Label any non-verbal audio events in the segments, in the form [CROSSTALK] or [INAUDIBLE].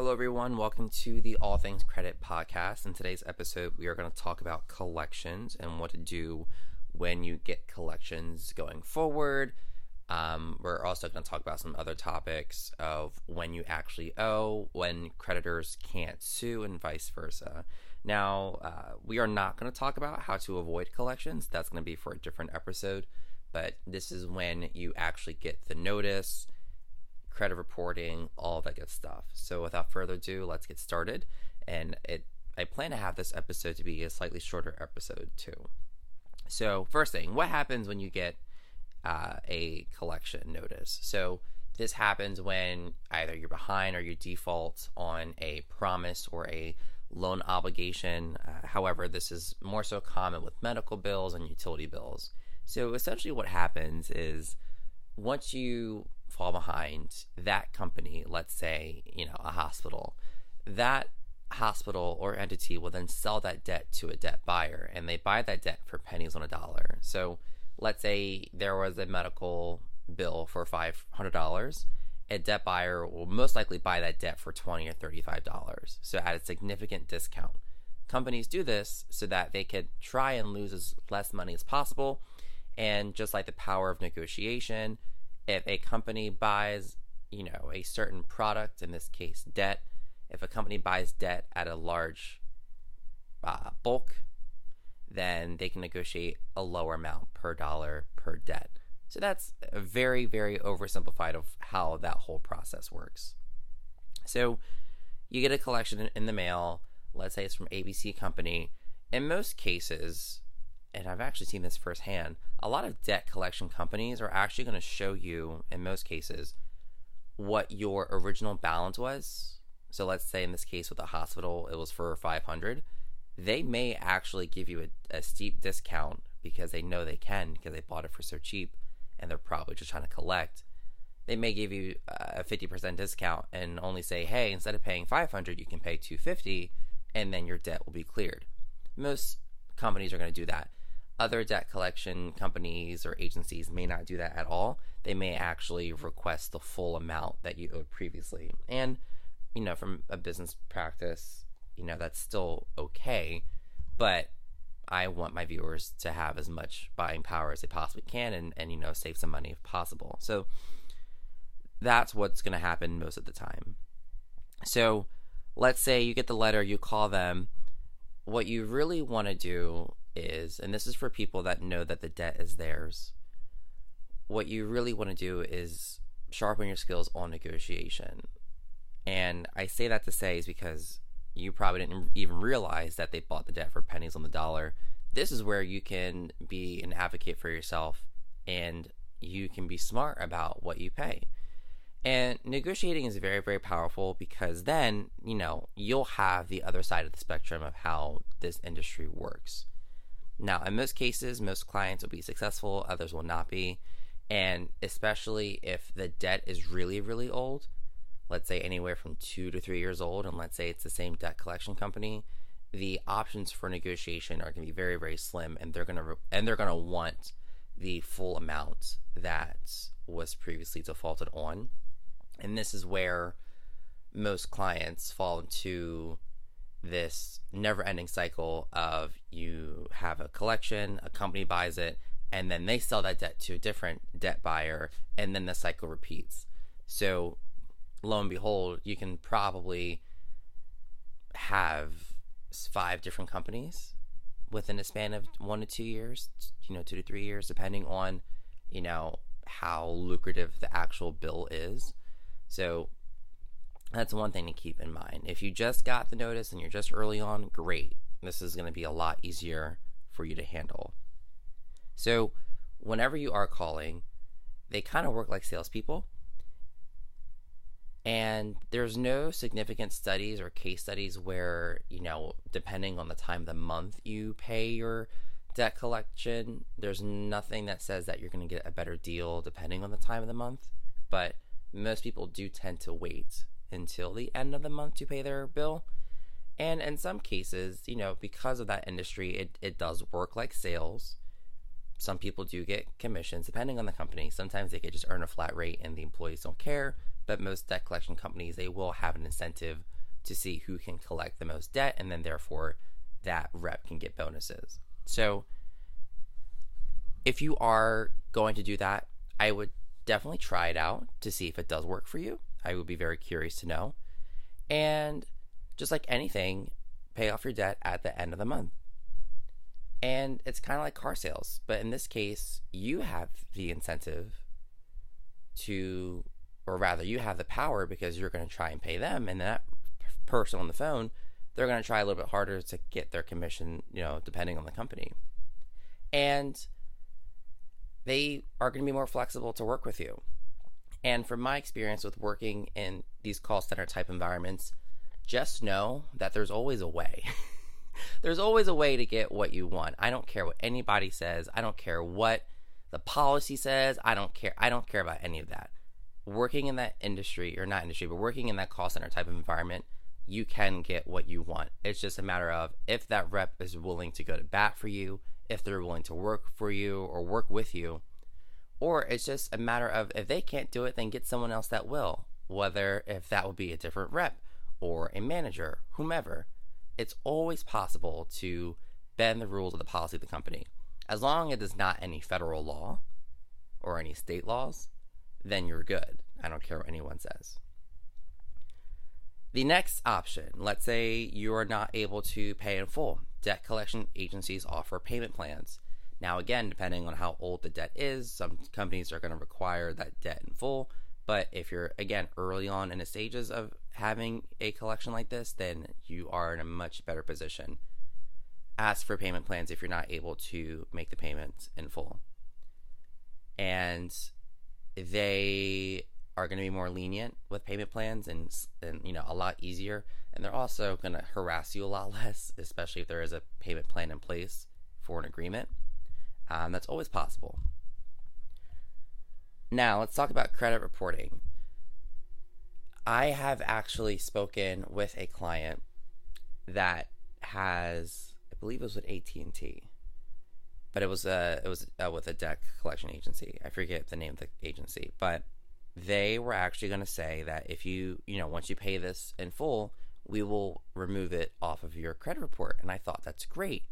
Hello, everyone. Welcome to the All Things Credit podcast. In today's episode, we are going to talk about collections and what to do when you get collections going forward. Um, we're also going to talk about some other topics of when you actually owe, when creditors can't sue, and vice versa. Now, uh, we are not going to talk about how to avoid collections. That's going to be for a different episode. But this is when you actually get the notice credit reporting, all that good stuff. So without further ado, let's get started. And it I plan to have this episode to be a slightly shorter episode too. So first thing, what happens when you get uh, a collection notice? So this happens when either you're behind or you default on a promise or a loan obligation. Uh, however, this is more so common with medical bills and utility bills. So essentially, what happens is once you fall behind, that company, let's say, you know, a hospital, that hospital or entity will then sell that debt to a debt buyer and they buy that debt for pennies on a dollar. So let's say there was a medical bill for $500 a debt buyer will most likely buy that debt for 20 or 35 dollars so at a significant discount companies do this so that they could try and lose as less money as possible and just like the power of negotiation if a company buys, you know, a certain product, in this case, debt, if a company buys debt at a large uh, bulk, then they can negotiate a lower amount per dollar per debt. So that's very, very oversimplified of how that whole process works. So you get a collection in the mail. Let's say it's from ABC Company. In most cases, and I've actually seen this firsthand, a lot of debt collection companies are actually going to show you, in most cases, what your original balance was. So let's say in this case with a hospital, it was for 500. They may actually give you a, a steep discount because they know they can because they bought it for so cheap and they're probably just trying to collect. They may give you a 50% discount and only say, hey, instead of paying 500, you can pay 250 and then your debt will be cleared. Most companies are going to do that other debt collection companies or agencies may not do that at all. They may actually request the full amount that you owed previously. And, you know, from a business practice, you know, that's still okay. But I want my viewers to have as much buying power as they possibly can and, and you know, save some money if possible. So that's what's going to happen most of the time. So let's say you get the letter, you call them. What you really want to do is, and this is for people that know that the debt is theirs, what you really want to do is sharpen your skills on negotiation. And I say that to say is because you probably didn't even realize that they bought the debt for pennies on the dollar. This is where you can be an advocate for yourself and you can be smart about what you pay. And negotiating is very, very powerful because then, you know, you'll have the other side of the spectrum of how this industry works. Now, in most cases, most clients will be successful, others will not be. And especially if the debt is really, really old, let's say anywhere from two to three years old, and let's say it's the same debt collection company, the options for negotiation are going to be very, very slim, and they're going to and they're going to want the full amount that was previously defaulted on. And this is where most clients fall into this never ending cycle of you have a collection, a company buys it, and then they sell that debt to a different debt buyer, and then the cycle repeats. So, lo and behold, you can probably have five different companies within a span of one to two years, you know, two to three years, depending on, you know, how lucrative the actual bill is. So, that's one thing to keep in mind. If you just got the notice and you're just early on, great. This is going to be a lot easier for you to handle. So, whenever you are calling, they kind of work like salespeople. And there's no significant studies or case studies where, you know, depending on the time of the month you pay your debt collection, there's nothing that says that you're going to get a better deal depending on the time of the month. But most people do tend to wait until the end of the month to pay their bill. And in some cases, you know, because of that industry, it, it does work like sales. Some people do get commissions depending on the company. Sometimes they could just earn a flat rate and the employees don't care. but most debt collection companies they will have an incentive to see who can collect the most debt, and then therefore that rep can get bonuses. So if you are going to do that, I would definitely try it out to see if it does work for you. I would be very curious to know. And just like anything, pay off your debt at the end of the month. And it's kind of like car sales, but in this case, you have the incentive to, or rather, you have the power because you're going to try and pay them, and that person on the phone, they're going to try a little bit harder to get their commission, you know, depending on the company. And they are going to be more flexible to work with you. And from my experience with working in these call center type environments, just know that there's always a way. [LAUGHS] there's always a way to get what you want. I don't care what anybody says. I don't care what the policy says. I don't care. I don't care about any of that. Working in that industry, or not industry, but working in that call center type of environment, you can get what you want. It's just a matter of if that rep is willing to go to bat for you, if they're willing to work for you or work with you, or it's just a matter of if they can't do it, then get someone else that will, whether if that will be a different rep or a manager, whomever it's always possible to bend the rules of the policy of the company. As long as it is not any federal law or any state laws, then you're good. I don't care what anyone says. The next option, let's say you are not able to pay in full. Debt collection agencies offer payment plans. Now, again, depending on how old the debt is, some companies are going to require that debt in full. But if you're, again, early on in the stages of having a collection like this, then you are in a much better position. Ask for payment plans if you're not able to make the payments in full. And they are going to be more lenient with payment plans and, and you know a lot easier and they're also going to harass you a lot [LAUGHS] less especially if there is a payment plan in place for an agreement um, that's always possible now let's talk about credit reporting I have actually spoken with a client that has, I believe it was with AT and T, but it was a it was uh, with a debt collection agency. I forget the name of the agency, but they were actually going to say that if you you know once you pay this in full, we will remove it off of your credit report. And I thought that's great.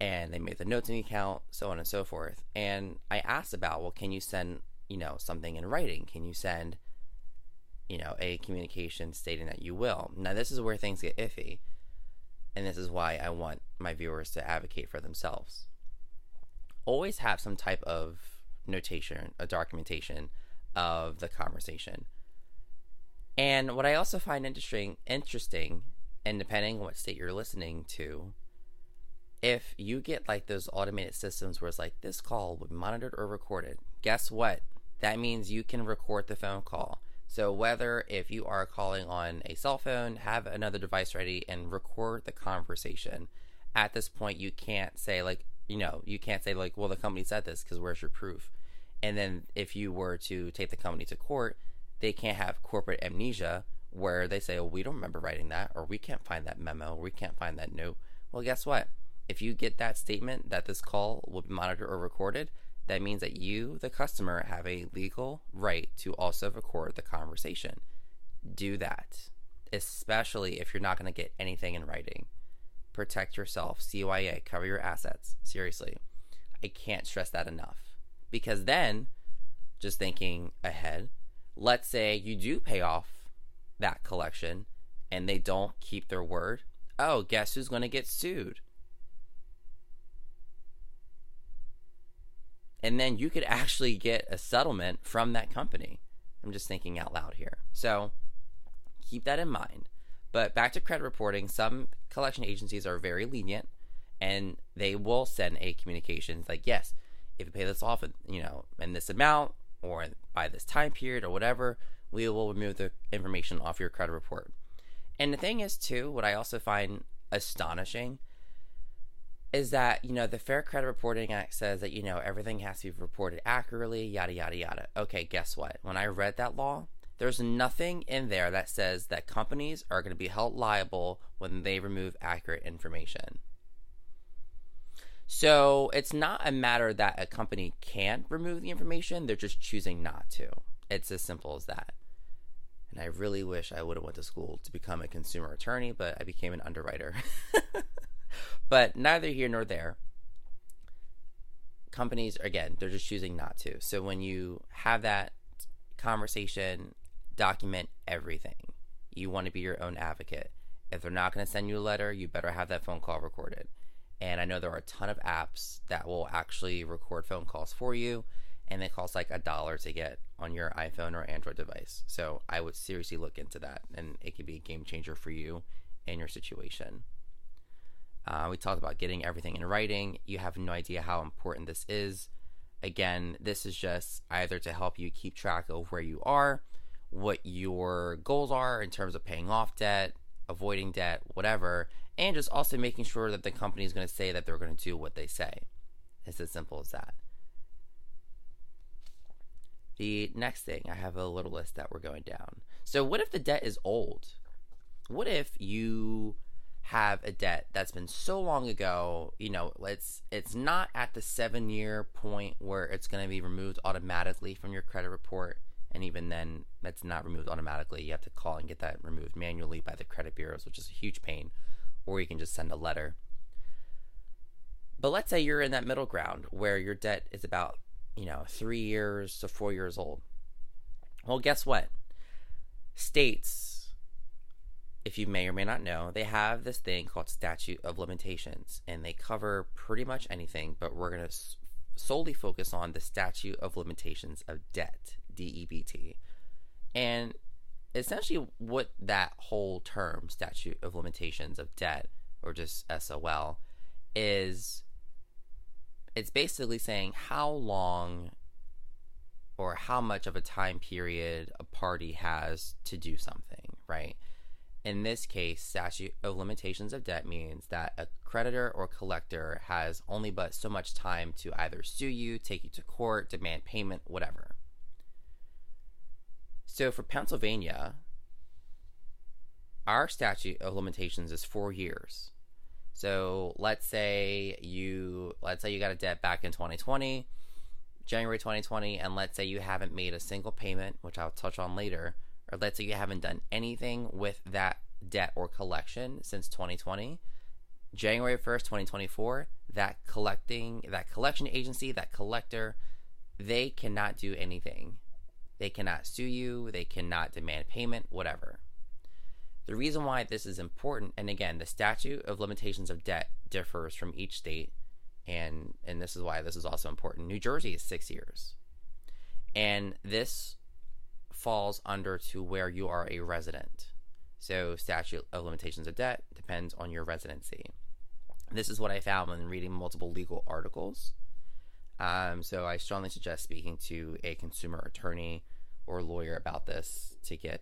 And they made the notes in the account, so on and so forth. And I asked about, well, can you send you know something in writing? Can you send you know, a communication stating that you will. Now, this is where things get iffy, and this is why I want my viewers to advocate for themselves. Always have some type of notation, a documentation of the conversation. And what I also find interesting, interesting, and depending on what state you're listening to, if you get like those automated systems where it's like this call will be monitored or recorded, guess what? That means you can record the phone call so whether if you are calling on a cell phone, have another device ready and record the conversation. At this point, you can't say like, you know, you can't say like, well, the company said this because where's your proof? And then if you were to take the company to court, they can't have corporate amnesia where they say, oh, we don't remember writing that, or we can't find that memo, or we can't find that note. Well, guess what? If you get that statement that this call will be monitored or recorded, that means that you, the customer, have a legal right to also record the conversation. Do that, especially if you're not going to get anything in writing. Protect yourself, CYA, cover your assets. Seriously, I can't stress that enough. Because then, just thinking ahead, let's say you do pay off that collection and they don't keep their word. Oh, guess who's going to get sued? And then you could actually get a settlement from that company. I'm just thinking out loud here. So keep that in mind. But back to credit reporting, some collection agencies are very lenient and they will send a communication like, yes, if you pay this off, you know, in this amount or by this time period or whatever, we will remove the information off your credit report. And the thing is, too, what I also find astonishing is that you know the Fair Credit Reporting Act says that you know everything has to be reported accurately, yada yada yada. Okay, guess what? When I read that law, there's nothing in there that says that companies are going to be held liable when they remove accurate information. So it's not a matter that a company can't remove the information, they're just choosing not to. It's as simple as that. and I really wish I would have went to school to become a consumer attorney, but I became an underwriter. [LAUGHS] but neither here nor there. Companies, again, they're just choosing not to. So when you have that conversation, document everything. You want to be your own advocate. If they're not going to send you a letter, you better have that phone call recorded. And I know there are a ton of apps that will actually record phone calls for you and they cost like a dollar to get on your iPhone or Android device. So I would seriously look into that, and it could be a game changer for you and your situation. Uh, we talked about getting everything in writing. You have no idea how important this is. Again, this is just either to help you keep track of where you are, what your goals are in terms of paying off debt, avoiding debt, whatever, and just also making sure that the company is going to say that they're going to do what they say. It's as simple as that. The next thing, I have a little list that we're going down. So, what if the debt is old? What if you have a debt that's been so long ago, you know, it's it's not at the 7-year point where it's going to be removed automatically from your credit report and even then that's not removed automatically. You have to call and get that removed manually by the credit bureaus, which is a huge pain, or you can just send a letter. But let's say you're in that middle ground where your debt is about you know, three years to four years old. Well, guess what? States, if you may or may not know, they have this thing called statute of limitations, and they cover pretty much anything, but we're going to solely focus on the statute of limitations of debt, DEBT. And essentially, what that whole term, statute of limitations of debt, or just SOL, is it's basically saying how long or how much of a time period a party has to do something, right? In this case, statute of limitations of debt means that a creditor or collector has only but so much time to either sue you, take you to court, demand payment, whatever. So for Pennsylvania, our statute of limitations is four years. So let's say you let's say you got a debt back in 2020, January 2020, and let's say you haven't made a single payment, which I'll touch on later, or let's say you haven't done anything with that debt or collection since 2020. January 1st, 2024, that collecting that collection agency, that collector, they cannot do anything. They cannot sue you, they cannot demand payment, whatever. The reason why this is important, and again, the statute of limitations of debt differs from each state, and and this is why this is also important. New Jersey is six years, and this falls under to where you are a resident. So statute of limitations of debt depends on your residency. This is what I found when reading multiple legal articles. Um, so I strongly suggest speaking to a consumer attorney or lawyer about this to get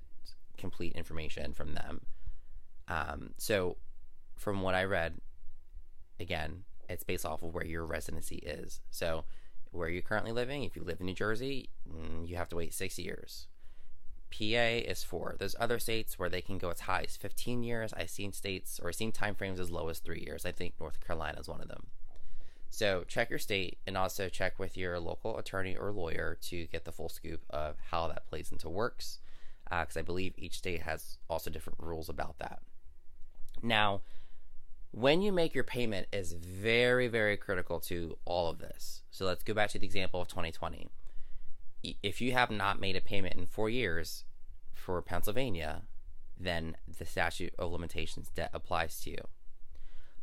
complete information from them. Um, so, from what I read, again, it's based off of where your residency is. So, where you're currently living, if you live in New Jersey, mm, you have to wait six years. PA is four. There's other states where they can go as high as 15 years. I've seen states or seen time frames as low as three years. I think North Carolina is one of them. So check your state and also check with your local attorney or lawyer to get the full scoop of how that plays into works because uh, I believe each state has also different rules about that. Now, when you make your payment is very, very critical to all of this. So let's go back to the example of 2020. If you have not made a payment in four years for Pennsylvania, then the statute of limitations debt applies to you.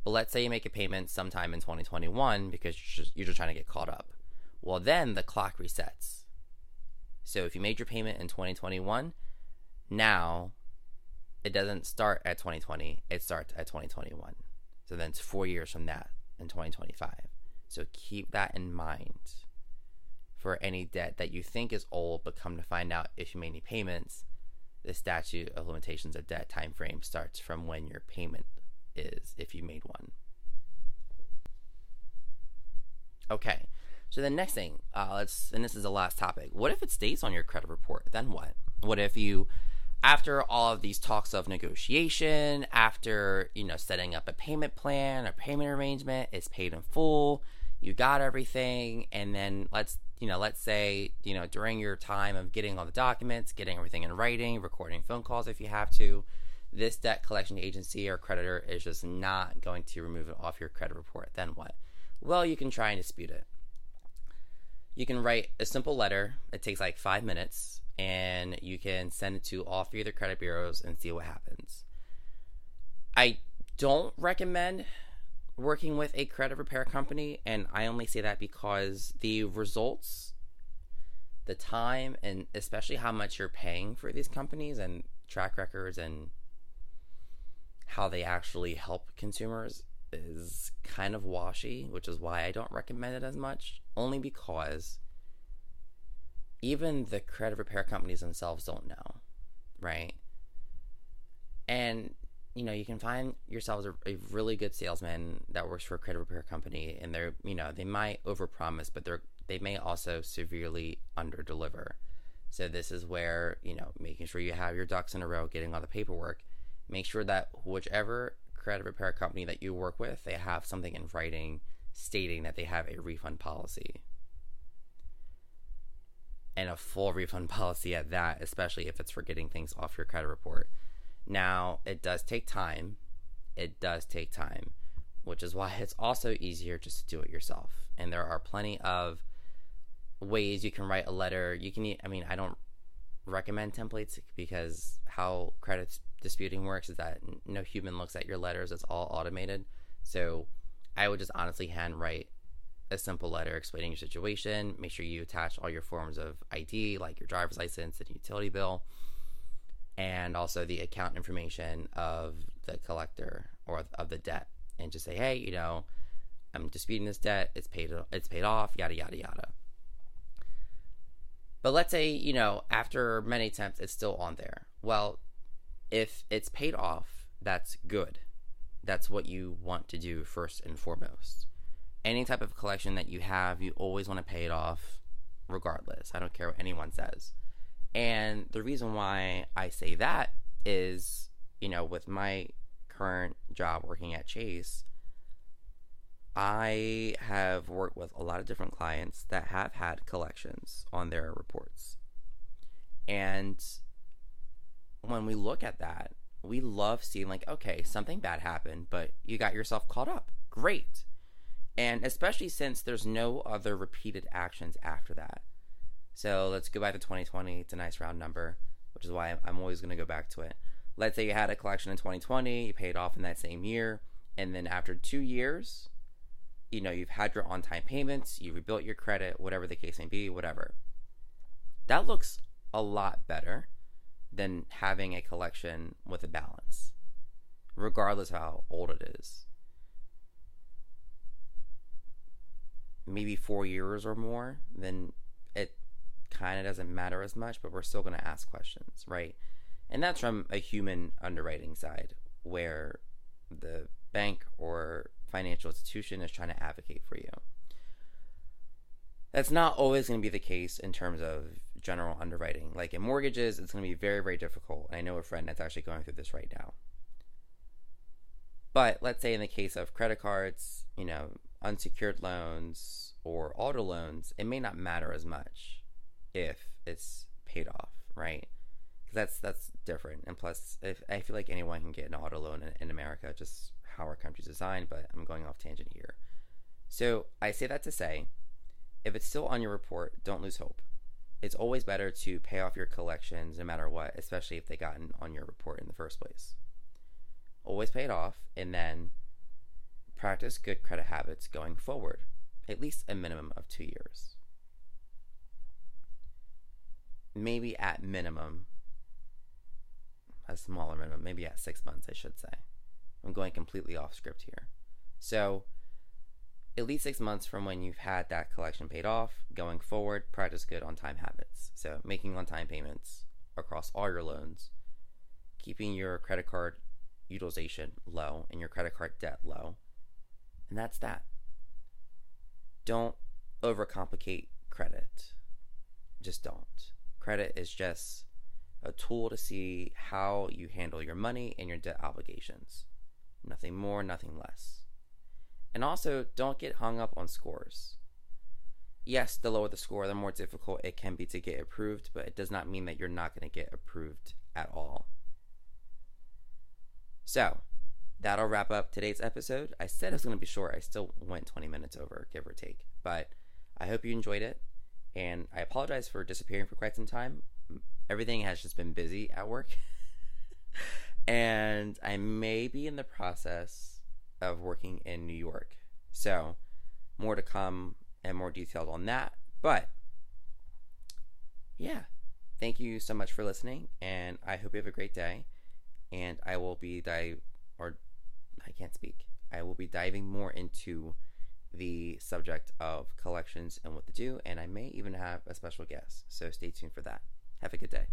But let's say you make a payment sometime in 2021 because you're just, you're just trying to get caught up. Well, then the clock resets. So if you made your payment in 2021, now, it doesn't start at 2020, it starts at 2021. So then it's four years from that in 2025. So keep that in mind for any debt that you think is old, but come to find out if you made any payments, the statute of limitations of debt time frame starts from when your payment is, if you made one. Okay, so the next thing, uh, let's, and this is the last topic. What if it stays on your credit report? Then what? What if you after all of these talks of negotiation, after, you know, setting up a payment plan or payment arrangement, it's paid in full, you got everything, and then let's you know, let's say, you know, during your time of getting all the documents, getting everything in writing, recording phone calls if you have to, this debt collection agency or creditor is just not going to remove it off your credit report. Then what? Well, you can try and dispute it. You can write a simple letter. It takes like five minutes, and you can send it to all three of the credit bureaus and see what happens. I don't recommend working with a credit repair company, and I only say that because the results, the time, and especially how much you're paying for these companies and track records and how they actually help consumers is kind of washy, which is why I don't recommend it as much, only because even the credit repair companies themselves don't know, right? And you know, you can find yourselves a, a, really good salesman that works for a credit repair company, and they're, you know, they might overpromise, but they're they may also severely underdeliver. So this is where you know, making sure you have your ducks in a row, getting all the paperwork, make sure that whichever credit repair company that you work with, they have something in writing stating that they have a refund policy. And a full refund [LAUGHS] policy at that, especially if it's for getting things off your credit report. Now, it does take time. It does take time, which is why it's also easier just to do it yourself. And there are plenty of ways you can write a letter. You can, I mean, I don't recommend templates because how credit disputing works is that no human looks at your letters, it's all automated. So I would just honestly handwrite a simple letter explaining your situation. Make sure you attach all your forms of ID, like your driver's license and utility bill and also the account information of the collector or of the debt and just say hey you know i'm disputing this debt. It's paid it's paid off yada yada yada. But let's say you know after many attempts it's still on there. Well if it's paid off that's good. That's what you want to do first and foremost. Any type of collection that you have you always want to pay it off regardless. I don't care what anyone says and the reason why I say that is, you know, with my current job working at Chase, I have worked with a lot of different clients that have had collections on their reports. And when we look at that, we love seeing, like, okay, something bad happened, but you got yourself caught up. Great. And especially since there's no other repeated actions after that. So let's go back to 2020. It's a nice round number, which is why I'm always going to go back to it. Let's say you had a collection in 2020, you paid off in that same year, and then after two years, you know, you've had your on time payments, you rebuilt your credit, whatever the case may be, whatever. That looks a lot better than having a collection with a balance, regardless how old it is. Maybe four years or more, then it kind of doesn't matter as much, but we're still going to ask questions, right? And that's from a human underwriting side where the bank or financial institution is trying to advocate for you. That's not always going to be the case in terms of general underwriting. Like in mortgages, it's going to be very, very difficult. And I know a friend that's actually going through this right now. But let's say in the case of credit cards, you know, unsecured loans or auto loans, it may not matter as much if it's paid off, right? That's that's different. And plus, if I feel like anyone can get an auto loan in, in America, just how our country's designed. But I'm going off tangent here. So I say that to say, if it's still on your report, don't lose hope. It's always better to pay off your collections no matter what, especially if they gotten on your report in the first place. Always pay it off and then practice good credit habits going forward, at least a minimum of two years maybe at minimum a smaller minimum, maybe at six months, I should say. I'm going completely off script here. So, at least six months from when you've had that collection paid off, going forward, practice good on time habits. So, making on time payments across all your loans, keeping your credit card utilization low and your credit card debt low. And that's that. Don't overcomplicate credit. Just don't. Credit is just a tool to see how you handle your money and your debt obligations. Nothing more, nothing less. And also, don't get hung up on scores. yes, the lower the score, the more difficult it can be to get approved, but it does not mean that you're not going to get approved at all. So, that'll wrap up today's episode. I said it was going to be short. I still went 20 minutes over, give or take. But I hope you enjoyed it. And I apologize for disappearing for quite some time. Everything has just been busy at work. [LAUGHS] and I may be in the process of working in New York. So, more to come and more details on that. But, yeah. Thank you so much for listening. And I hope you have a great day. And I will be dive or I can't speak. I will be diving more into the subject of collections and what to do, and I may even have a special guest. So stay tuned for that. Have a good day.